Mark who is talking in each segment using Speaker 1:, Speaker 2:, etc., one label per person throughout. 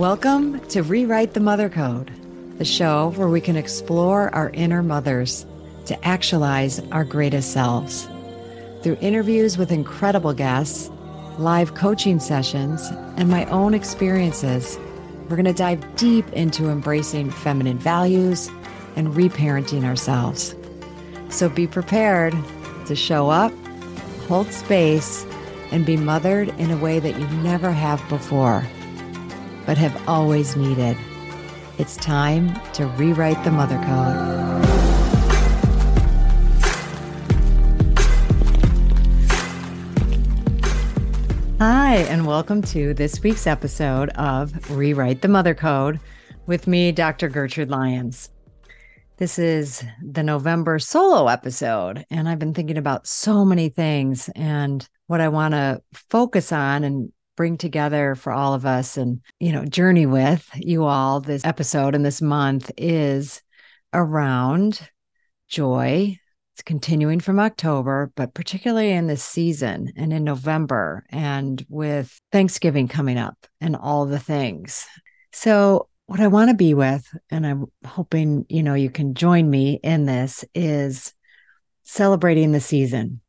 Speaker 1: Welcome to Rewrite the Mother Code, the show where we can explore our inner mothers to actualize our greatest selves. Through interviews with incredible guests, live coaching sessions, and my own experiences, we're going to dive deep into embracing feminine values and reparenting ourselves. So be prepared to show up, hold space, and be mothered in a way that you never have before but have always needed. It's time to rewrite the mother code. Hi, and welcome to this week's episode of Rewrite the Mother Code with me, Dr. Gertrude Lyons. This is the November solo episode, and I've been thinking about so many things and what I want to focus on and bring together for all of us and, you know, journey with you all this episode and this month is around joy. It's continuing from October, but particularly in this season and in November and with Thanksgiving coming up and all the things. So, what I want to be with, and I'm hoping, you know, you can join me in this, is celebrating the season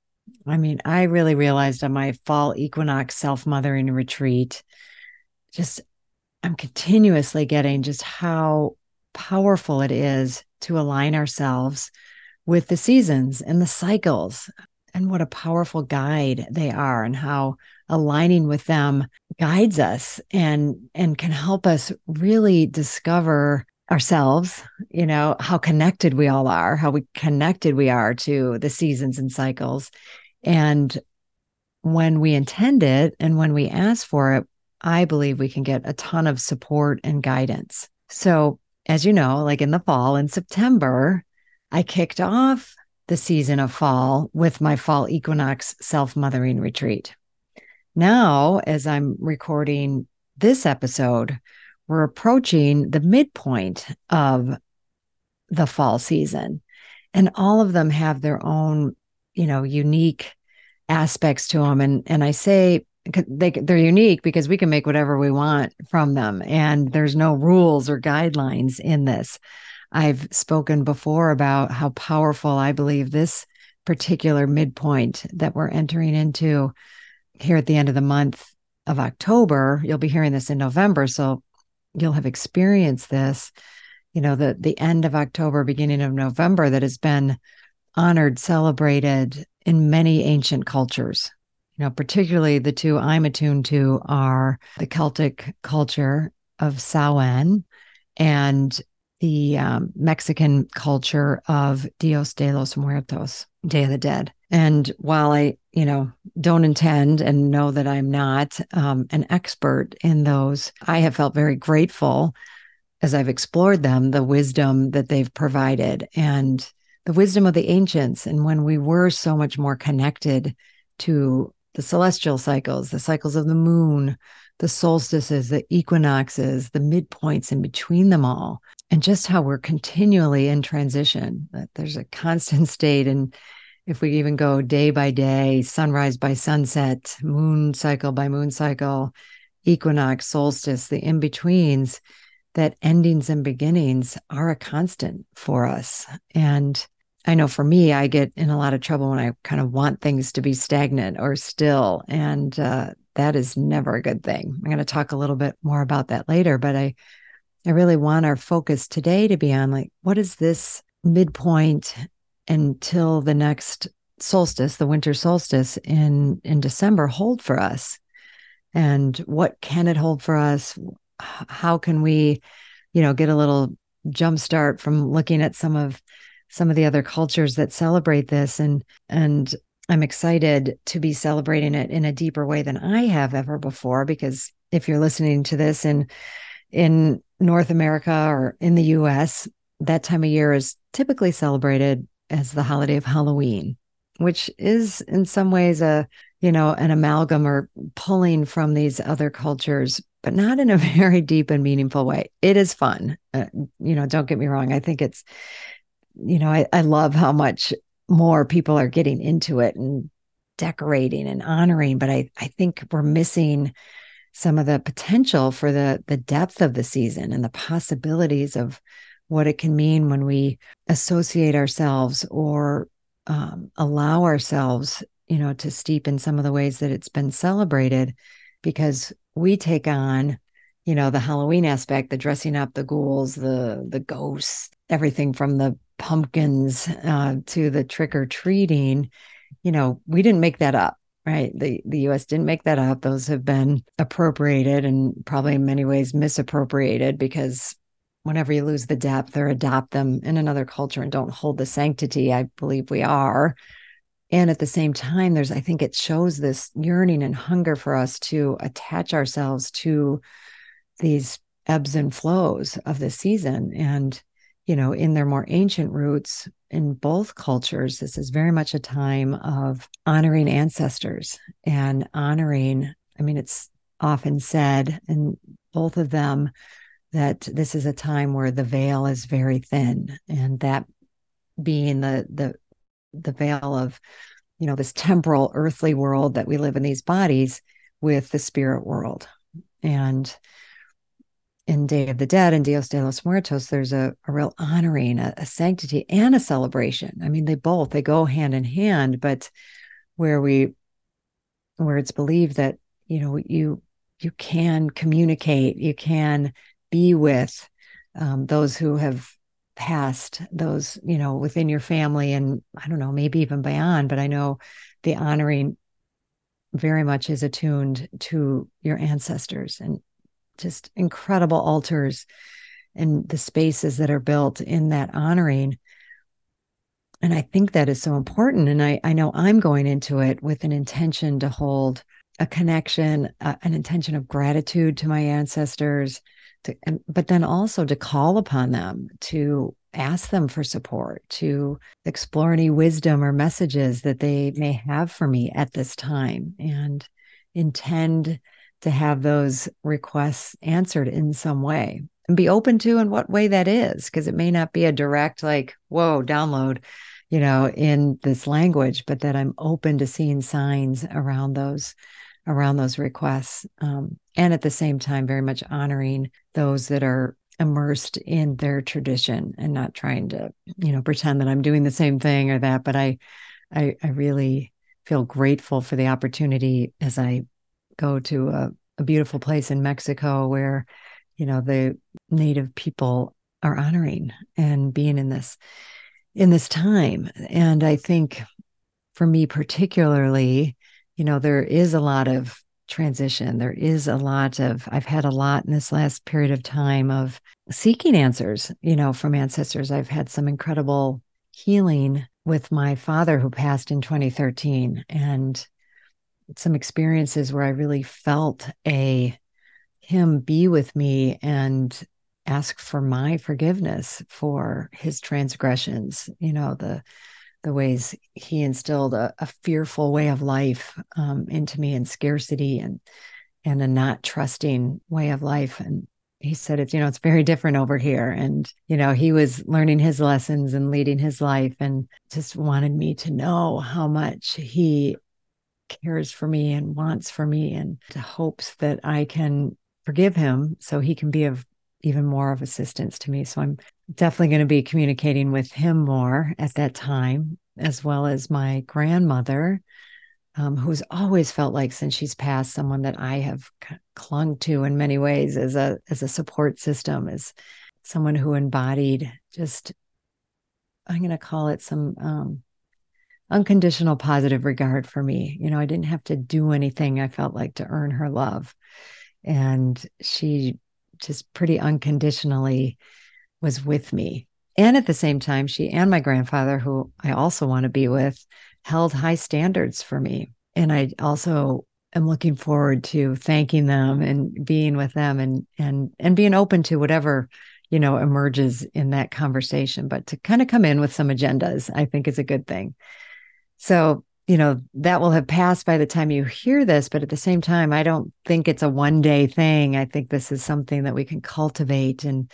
Speaker 1: I mean, I really realized on my fall equinox self mothering retreat, just I'm continuously getting just how powerful it is to align ourselves with the seasons and the cycles. And what a powerful guide they are and how aligning with them guides us and and can help us really discover ourselves you know how connected we all are how we connected we are to the seasons and cycles and when we intend it and when we ask for it, I believe we can get a ton of support and guidance. So, as you know, like in the fall in September, I kicked off the season of fall with my fall equinox self mothering retreat. Now, as I'm recording this episode, we're approaching the midpoint of the fall season, and all of them have their own you know unique aspects to them and and i say they they're unique because we can make whatever we want from them and there's no rules or guidelines in this. I've spoken before about how powerful i believe this particular midpoint that we're entering into here at the end of the month of october you'll be hearing this in november so you'll have experienced this you know the the end of october beginning of november that has been honored, celebrated in many ancient cultures. You know, particularly the two I'm attuned to are the Celtic culture of Samhain and the um, Mexican culture of Dios de los Muertos, Day of the Dead. And while I, you know, don't intend and know that I'm not um, an expert in those, I have felt very grateful as I've explored them, the wisdom that they've provided. And the wisdom of the ancients and when we were so much more connected to the celestial cycles, the cycles of the moon, the solstices, the equinoxes, the midpoints in between them all, and just how we're continually in transition, that there's a constant state. And if we even go day by day, sunrise by sunset, moon cycle by moon cycle, equinox, solstice, the in betweens, that endings and beginnings are a constant for us. And I know for me, I get in a lot of trouble when I kind of want things to be stagnant or still. And uh, that is never a good thing. I'm going to talk a little bit more about that later, but I, I really want our focus today to be on like, what is this midpoint until the next solstice, the winter solstice in, in December hold for us? And what can it hold for us? How can we, you know, get a little jump start from looking at some of some of the other cultures that celebrate this? And and I'm excited to be celebrating it in a deeper way than I have ever before because if you're listening to this in in North America or in the US that time of year is typically celebrated as the holiday of Halloween which is in some ways a you know an amalgam or pulling from these other cultures but not in a very deep and meaningful way. It is fun. Uh, you know don't get me wrong. I think it's you know, I, I love how much more people are getting into it and decorating and honoring, but I, I think we're missing some of the potential for the the depth of the season and the possibilities of what it can mean when we associate ourselves or um, allow ourselves you know to steep in some of the ways that it's been celebrated because we take on you know the halloween aspect the dressing up the ghouls the the ghosts everything from the pumpkins uh, to the trick or treating you know we didn't make that up right? The the US didn't make that up. Those have been appropriated and probably in many ways misappropriated because whenever you lose the depth or adopt them in another culture and don't hold the sanctity I believe we are and at the same time there's i think it shows this yearning and hunger for us to attach ourselves to these ebbs and flows of the season. And you know in their more ancient roots in both cultures this is very much a time of honoring ancestors and honoring i mean it's often said in both of them that this is a time where the veil is very thin and that being the the the veil of you know this temporal earthly world that we live in these bodies with the spirit world. And in day of the dead and dios de los muertos there's a, a real honoring a, a sanctity and a celebration. I mean they both they go hand in hand but where we where it's believed that you know you you can communicate you can be with um, those who have past those you know within your family and i don't know maybe even beyond but i know the honoring very much is attuned to your ancestors and just incredible altars and the spaces that are built in that honoring. And i think that is so important and i i know i'm going into it with an intention to hold a connection uh, an intention of gratitude to my ancestors to, but then also to call upon them to ask them for support to explore any wisdom or messages that they may have for me at this time and intend to have those requests answered in some way and be open to in what way that is because it may not be a direct like whoa download you know in this language but that i'm open to seeing signs around those around those requests um, and at the same time very much honoring those that are immersed in their tradition and not trying to you know pretend that i'm doing the same thing or that but i i, I really feel grateful for the opportunity as i go to a, a beautiful place in mexico where you know the native people are honoring and being in this in this time. And i think for me particularly you know, there is a lot of transition. There is a lot of, I've had a lot in this last period of time of seeking answers, you know, from ancestors. I've had some incredible healing with my father who passed in 2013 and some experiences where I really felt a him be with me and ask for my forgiveness for his transgressions, you know, the the ways he instilled a, a fearful way of life um, into me and scarcity and and a not trusting way of life. And he said it's you know it's very different over here. And you know he was learning his lessons and leading his life and just wanted me to know how much he cares for me and wants for me and hopes that I can forgive him so he can be of even more of assistance to me. So I'm definitely going to be communicating with him more at that time, as well as my grandmother, um, who's always felt like since she's passed, someone that I have clung to in many ways as a as a support system, as someone who embodied just I'm going to call it some um, unconditional positive regard for me. You know, I didn't have to do anything. I felt like to earn her love, and she just pretty unconditionally was with me. And at the same time, she and my grandfather, who I also want to be with, held high standards for me. And I also am looking forward to thanking them and being with them and and and being open to whatever you know emerges in that conversation but to kind of come in with some agendas i think is a good thing so you know that will have passed by the time you hear this but at the same time i don't think it's a one day thing i think this is something that we can cultivate and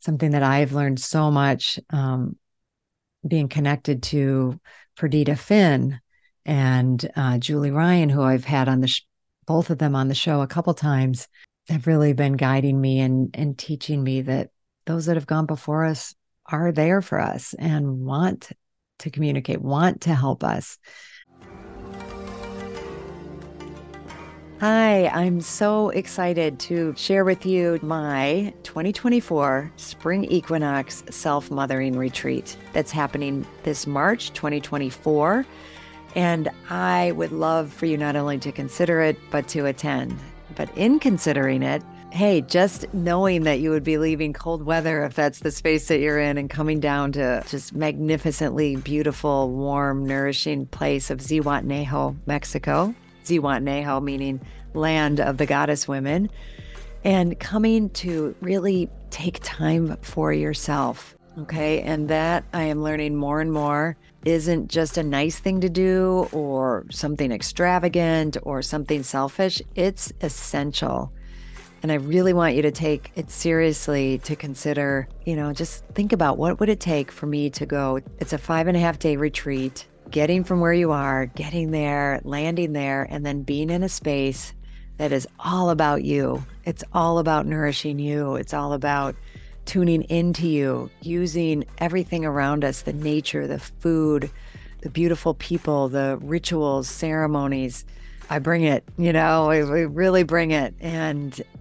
Speaker 1: something that I've learned so much um, being connected to Perdita Finn and uh, Julie Ryan, who I've had on the sh- both of them on the show a couple times have really been guiding me and and teaching me that those that have gone before us are there for us and want to communicate, want to help us. Hi, I'm so excited to share with you my 2024 Spring Equinox Self Mothering Retreat that's happening this March 2024. And I would love for you not only to consider it, but to attend. But in considering it, hey, just knowing that you would be leaving cold weather if that's the space that you're in and coming down to just magnificently beautiful, warm, nourishing place of Zihuatanejo, Mexico. Zihuatanejo meaning land of the goddess women. And coming to really take time for yourself. Okay. And that I am learning more and more isn't just a nice thing to do or something extravagant or something selfish. It's essential. And I really want you to take it seriously to consider, you know, just think about what would it take for me to go. It's a five and a half day retreat, getting from where you are, getting there, landing there, and then being in a space that is all about you. It's all about nourishing you. It's all about tuning into you, using everything around us the nature, the food, the beautiful people, the rituals, ceremonies. I bring it, you know, we, really bring it. And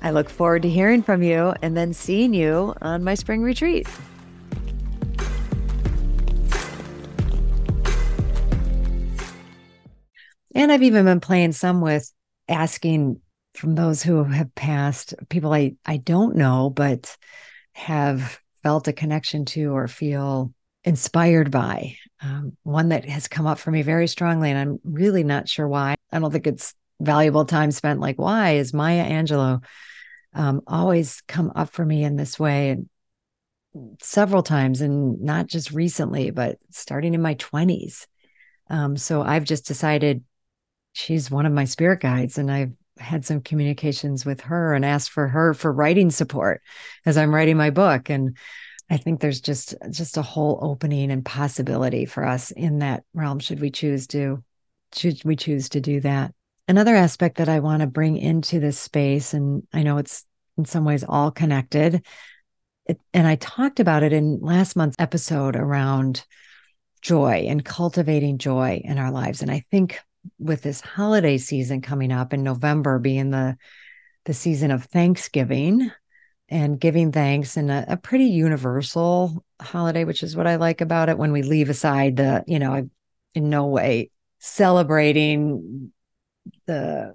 Speaker 1: I look forward to hearing from you and then seeing you on my spring retreat. And I've even been playing some with asking from those who have passed, people I, I don't know, but have felt a connection to or feel inspired by. Um, one that has come up for me very strongly, and I'm really not sure why. I don't think it's valuable time spent. Like, why is Maya Angelou um, always come up for me in this way? And several times, and not just recently, but starting in my 20s. Um, so I've just decided she's one of my spirit guides, and I've had some communications with her and asked for her for writing support as I'm writing my book. And I think there's just just a whole opening and possibility for us in that realm should we choose to should we choose to do that. Another aspect that I want to bring into this space, and I know it's in some ways all connected, it, and I talked about it in last month's episode around joy and cultivating joy in our lives. And I think with this holiday season coming up in November being the the season of Thanksgiving and giving thanks and a, a, pretty universal holiday, which is what I like about it when we leave aside the, you know, in no way celebrating the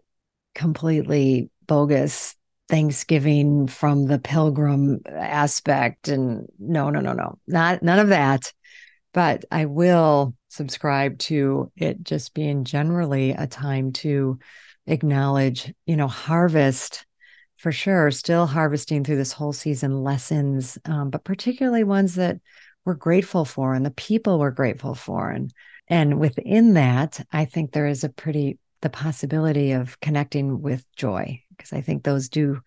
Speaker 1: completely bogus Thanksgiving from the pilgrim aspect. And no, no, no, no, not none of that. But I will subscribe to it just being generally a time to acknowledge, you know, harvest for sure, still harvesting through this whole season lessons, um, but particularly ones that we're grateful for and the people we're grateful for. And and within that, I think there is a pretty the possibility of connecting with joy because I think those do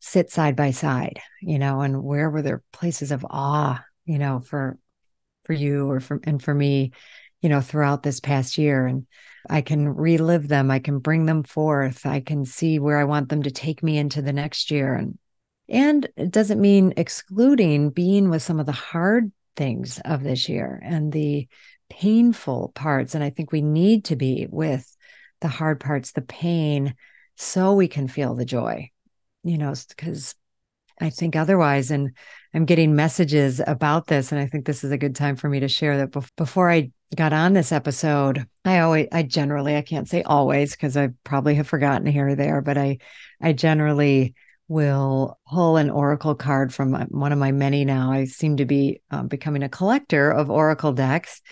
Speaker 1: sit side by side, you know, and where were there places of awe, you know, for for you or for and for me, you know, throughout this past year. And I can relive them. I can bring them forth. I can see where I want them to take me into the next year. And and it doesn't mean excluding being with some of the hard things of this year and the painful parts. And I think we need to be with the hard parts, the pain, so we can feel the joy, you know, because I think otherwise, and I'm getting messages about this, and I think this is a good time for me to share that before I got on this episode, I always, I generally, I can't say always because I probably have forgotten here or there, but I, I generally will pull an oracle card from one of my many now. I seem to be um, becoming a collector of oracle decks,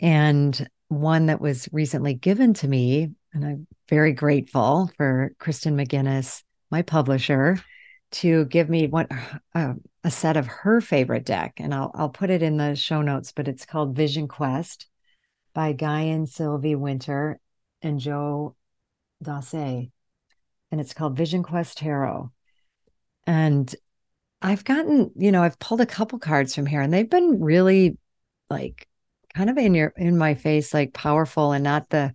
Speaker 1: and one that was recently given to me, and I'm very grateful for Kristen McGuiness, my publisher, to give me what uh, a set of her favorite deck, and I'll I'll put it in the show notes. But it's called Vision Quest by Gayan Sylvie Winter and Jo Dosé, and it's called Vision Quest Tarot. And I've gotten, you know, I've pulled a couple cards from here, and they've been really like kind of in your in my face, like powerful, and not the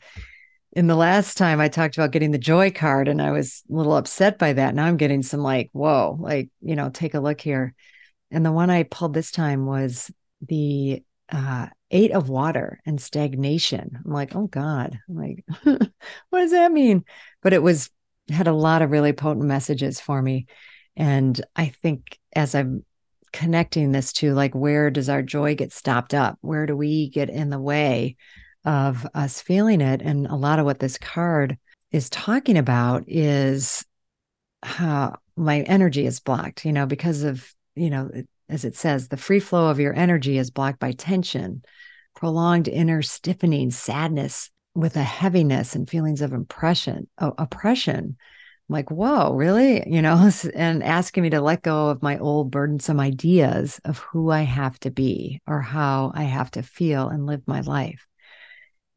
Speaker 1: in the last time I talked about getting the joy card and I was a little upset by that. Now I'm getting some like, whoa, like, you know, take a look here. And the one I pulled this time was the uh, eight of water and stagnation. I'm like, oh God, I'm like, what does that mean? But it was had a lot of really potent messages for me. And I think as I'm connecting this to like, where does our joy get stopped up? Where do we get in the way of us feeling it. And a lot of what this card is talking about is how my energy is blocked, you know, because of, you know, as it says, the free flow of your energy is blocked by tension, prolonged inner stiffening, sadness with a heaviness and feelings of impression, oppression. I'm like, whoa, really? You know, and asking me to let go of my old burdensome ideas of who I have to be or how I have to feel and live my life.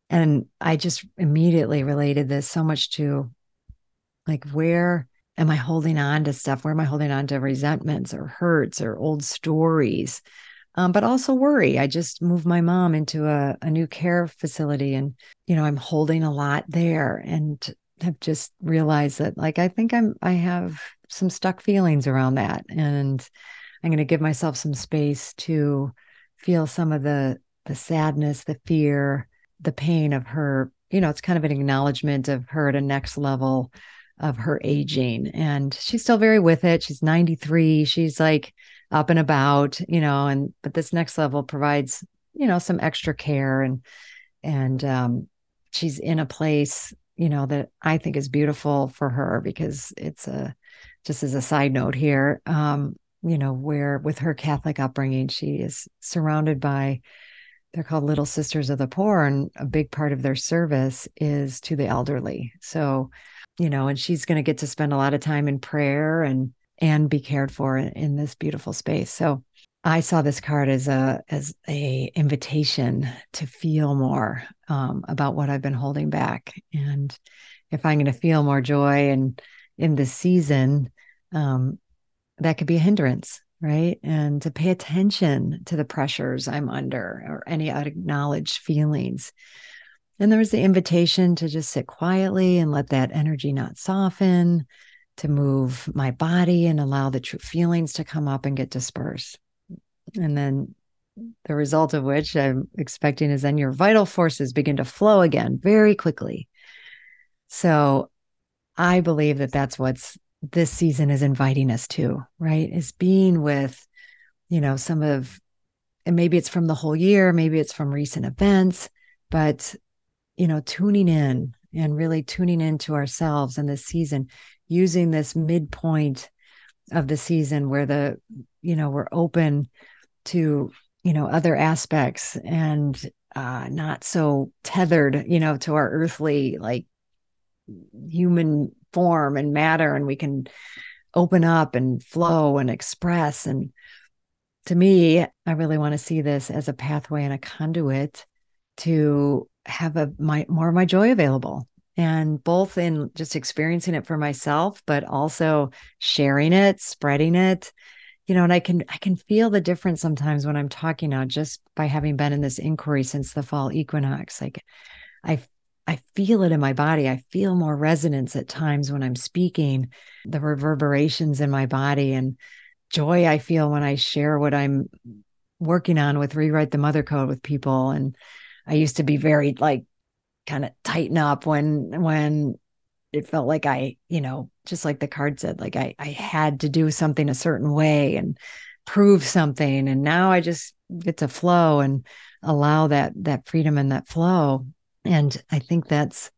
Speaker 1: And I just immediately related this so much to like, where am I holding on to stuff? Where am I holding on to resentments or hurts or old stories? Um, but also worry. I just moved my mom into a, a new care facility and, you know, I'm holding a lot there and have just realized that, like, I think I'm, I have some stuck feelings around that. And I'm going to give myself some space to feel some of the, the sadness, the fear, the pain of her you know it's kind of an acknowledgement of her at a next level of her aging. And she's still very with it. She's 93 she's like up and about you know and but this next level provides you know some extra care and and um she's in a place you know that i think is beautiful for her because it's a just as a side note here um you know where with her catholic upbringing she is surrounded by they're called Little Sisters of the Poor, and a big part of their service is to the elderly. So, you know, and she's going to get to spend a lot of time in prayer and and be cared for in, in this beautiful space. So, I saw this card as a as a invitation to feel more um, about what I've been holding back, and if I'm going to feel more joy and in this season, um, that could be a hindrance right? And to pay attention to the pressures I'm under or any unacknowledged feelings. And there was the invitation to just sit quietly and let that energy not soften, to move my body and allow the true feelings to come up and get dispersed. And then the result of which I'm expecting is then your vital forces begin to flow again very quickly. So I believe that that's what's this season is inviting us to, right? Is being with, you know, some of, and maybe it's from the whole year, maybe it's from recent events, but, you know, tuning in and really tuning into ourselves in this season, using this midpoint of the season where the, you know, we're open to, you know, other aspects and uh, not so tethered, you know, to our earthly, like human form and matter and we can open up and flow and express. And to me i really want to see this as a pathway and a conduit to have a my more of my joy available and both in just experiencing it for myself but also sharing it spreading it. You know and i can i can feel the difference sometimes when i'm talking now just by having been in this inquiry since the fall equinox. Like i i feel it in my body i feel more resonance at times when i'm speaking the reverberations in my body and joy i feel when i share what i'm working on with rewrite the mother code with people and i used to be very like kind of tighten up when when it felt like I, you know, just like the card said, like I I had to do something a certain way and prove something. And now I just get to flow and allow that that freedom and that flow. And I think that's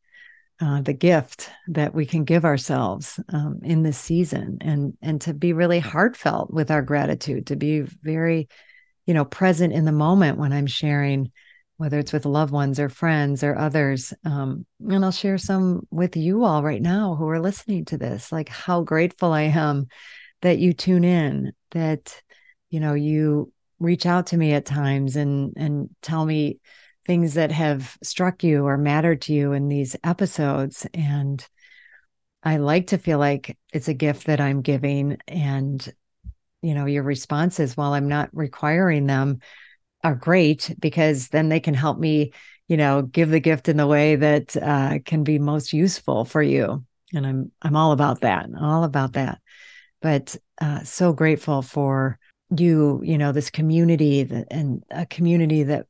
Speaker 1: uh, the gift that we can give ourselves um, in this season, and and to be really heartfelt with our gratitude, to be very, you know, present in the moment when I'm sharing whether it's with loved ones or friends or others. Um, and I'll share some with you all right now who are listening to this, like how grateful I am that you tune in, that, you know, you reach out to me at times and, and tell me things that have struck you or mattered to you in these episodes. And I like to feel like it's a gift that I'm giving and, you know, your responses while I'm not requiring them are great because then they can help me, you know, give the gift in the way that uh, can be most useful for you. And I'm I'm all about that, all about that. But uh, so grateful for you, you know, this community that, and a community that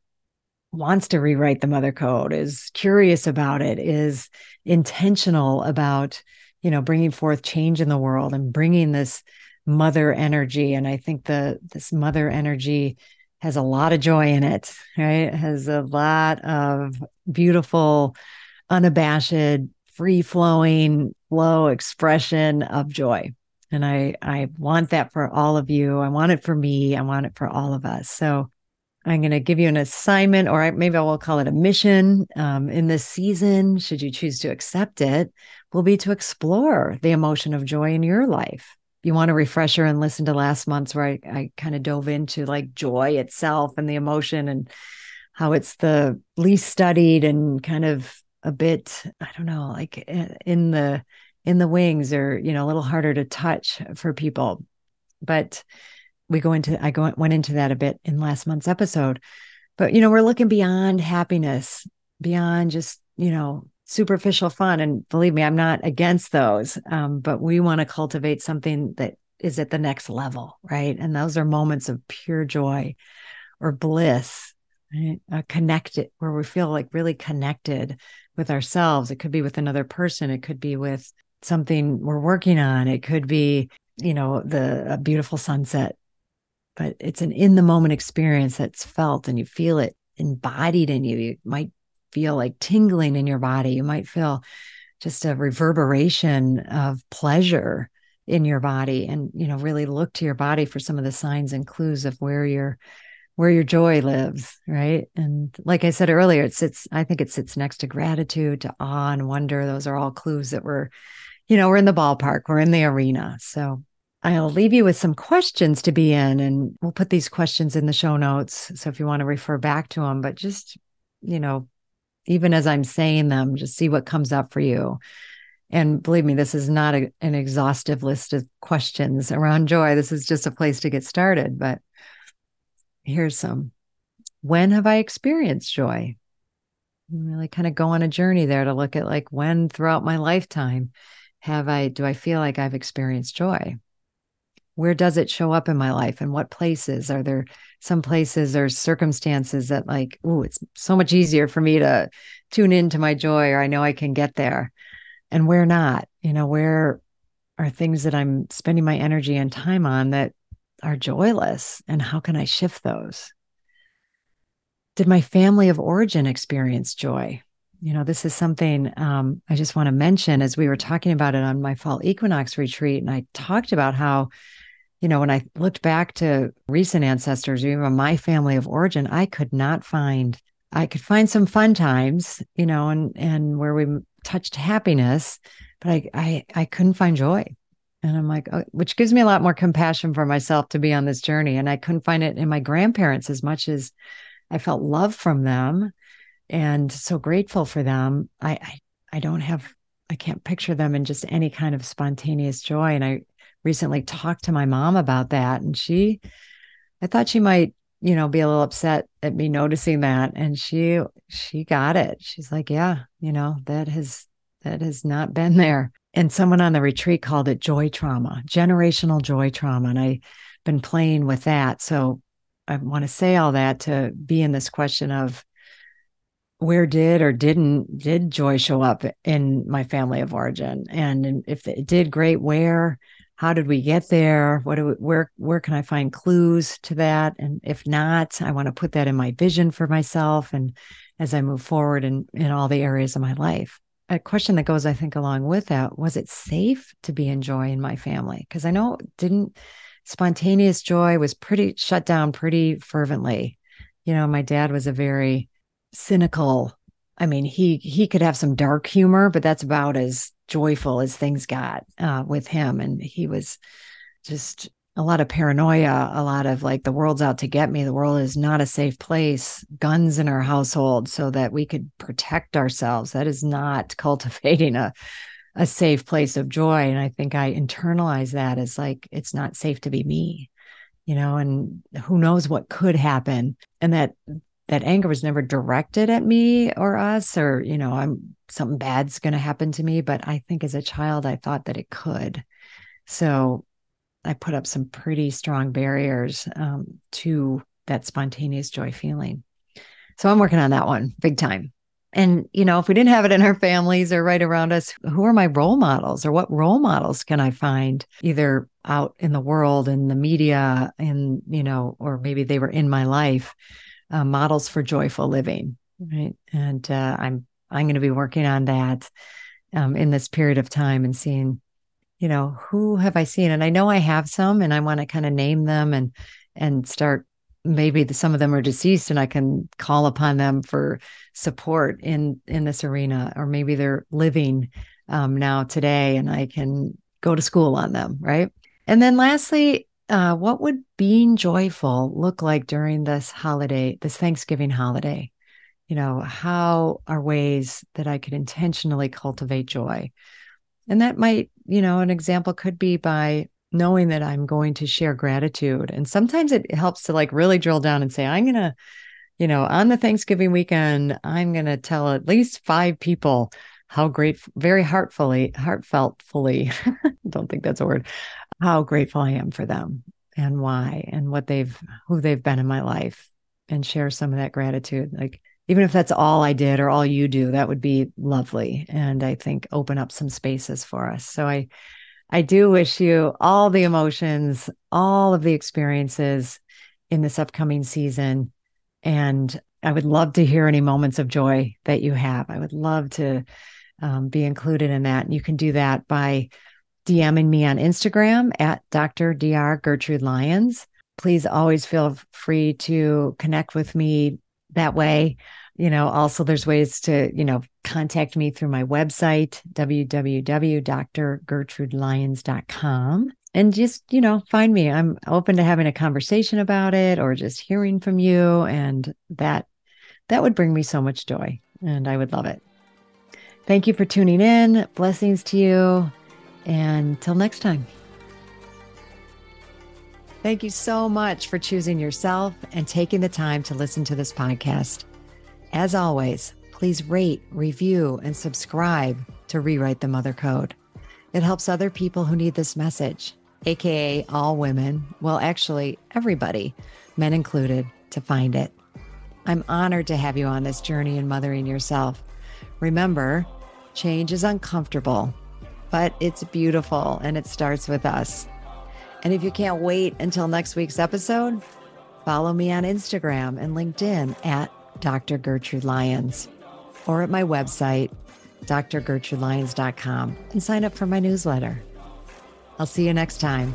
Speaker 1: wants to rewrite the mother code, is curious about it, is intentional about, you know, bringing forth change in the world and bringing this mother energy. And I think the this mother energy has a lot of joy in it, right? It has a lot of beautiful, unabashed, free flowing flow expression of joy. And I, I want that for all of you. I want it for me. I want it for all of us. So I'm going to give you an assignment, or maybe I will call it a mission um, in this season, should you choose to accept it, will be to explore the emotion of joy in your life. You want a refresher and listen to last month's where I, I kind of dove into like joy itself and the emotion and how it's the least studied and kind of a bit i don't know like eh, in the in the wings or you know a little harder to touch for people. But we go into i go went into that a bit in last month's episode but you know we're looking beyond happiness beyond just you know superficial fun. And believe me, I'm not against those. Um, but we want to cultivate something that is at the next level, right? And those are moments of pure joy or bliss, right? Uh, connected, where we feel like really connected with ourselves. It could be with another person, it could be with something we're working on, it could be, you know, the a beautiful sunset. But it's an in the moment experience that's felt and you feel it embodied in you. You might feel like tingling in your body. You might feel just a reverberation of pleasure in your body and you know really look to your body for some of the signs and clues of where your where your joy lives right and like i said earlier it sits i think it sits next to gratitude to awe and wonder those are all clues that we're you know we're in the ballpark we're in the arena so I'll leave you with some questions to be in, and we'll put these questions in the show notes. So if you want to refer back to them, but just, you know, even as I'm saying them, just see what comes up for you. And believe me, this is not a, an exhaustive list of questions around joy. This is just a place to get started. But here's some When have I experienced joy? really kind of go on a journey there to look at like when throughout my lifetime have I, do I feel like I've experienced joy? Where does it show up in my life and what places? Are there some places or circumstances that like oh it's so much easier for me to tune into my joy or i know i can get there. And where not? You know where are things that i'm spending my energy and time on that are joyless? And how can i shift those? Did my family of origin experience joy? You know this is something um, i just want to mention as we were talking about it on my fall equinox retreat and i talked about how you know, when I looked back to recent ancestors, even my family of origin, I could not find, I could find some fun times, you know, and, and where we touched happiness, but I, I, I couldn't find joy. And I'm like, oh, which gives me a lot more compassion for myself to be on this journey. And I couldn't find it in my grandparents as much as I felt love from them and so grateful for them. I, I I don't have, I can't picture them in just any kind of spontaneous joy. And I recently talked to my mom about that, and she, I thought she might, you know, be a little upset at me noticing that. And she, she got it. She's like, yeah, you know, that has, that has not been there. And someone on the retreat called it joy trauma, generational joy trauma. And I've been playing with that. So I want to say all that to be in this question of where did or didn't did joy show up in my family of origin and if it did great where how did we get there? What do we, where where can i find clues to that? And if not i want to put that in my vision for myself and as i move forward in in all the areas of my life. A question that goes i think along with that was it safe to be in joy in my family? Because i know didn't spontaneous joy was pretty shut down pretty fervently. You know my dad was a very cynical. I mean, he he could have some dark humor, but that's about as joyful as things got uh, with him. And he was just a lot of paranoia, a lot of like the world's out to get me. The world is not a safe place. Guns in our household so that we could protect ourselves. That is not cultivating a a safe place of joy. And I think I internalize that as like it's not safe to be me, you know, and who knows what could happen. And that that anger was never directed at me or us or you know i'm something bad's going to happen to me but i think as a child i thought that it could. So i put up some pretty strong barriers um, to that spontaneous joy feeling. So i'm working on that one big time. And you know if we didn't have it in our families or right around us who are my role models or what role models can i find either out in the world in the media and you know or maybe they were in my life uh, models for joyful living, right? And uh, I'm I'm going to be working on that um, in this period of time and seeing, you know, who have I seen? And I know I have some, and I want to kind of name them and and start. Maybe the, some of them are deceased, and I can call upon them for support in in this arena, or maybe they're living um, now today, and I can go to school on them, right? And then lastly, uh, what would being joyful look like during this holiday, this Thanksgiving holiday? You know, how are ways that I could intentionally cultivate joy? And that might, you know, an example could be by knowing that I'm going to share gratitude. And sometimes it helps to like really drill down and say, I'm going to, you know, on the Thanksgiving weekend, I'm going to tell at least five people how great, very heartfully, heartfeltfully, don't think that's a word, how grateful I am for them and why and what they've who they've been in my life and share some of that gratitude. Like even if that's all I did or all you do that would be lovely and I think open up some spaces for us. So I I do wish you all the emotions all of the experiences in this upcoming season. And I would love to hear any moments of joy that you have. I would love to um, be included in that. And you can do that by DMing me on Instagram at Dr. Dr. Gertrude Lyons. Please always feel free to connect with me that way. You know, also there's ways to, you know, contact me through my website, www.drgertrudelyons.com. And just, you know, find me. I'm open to having a conversation about it or just hearing from you. And that that would bring me so much joy. And I would love it. Thank you for tuning in. Blessings to you. And until next time. Thank you so much for choosing yourself and taking the time to listen to this podcast. As always, please rate, review, and subscribe to Rewrite the Mother Code. It helps other people who need this message, AKA all women, well, actually, everybody, men included, to find it. I'm honored to have you on this journey in mothering yourself. Remember, change is uncomfortable but it's beautiful and it starts with us. And if you can't wait until next week's episode, follow me on Instagram and LinkedIn at Dr. Gertrude Lyons or at my website, drgertrudelyons.com, and sign up for my newsletter. I'll see you next time.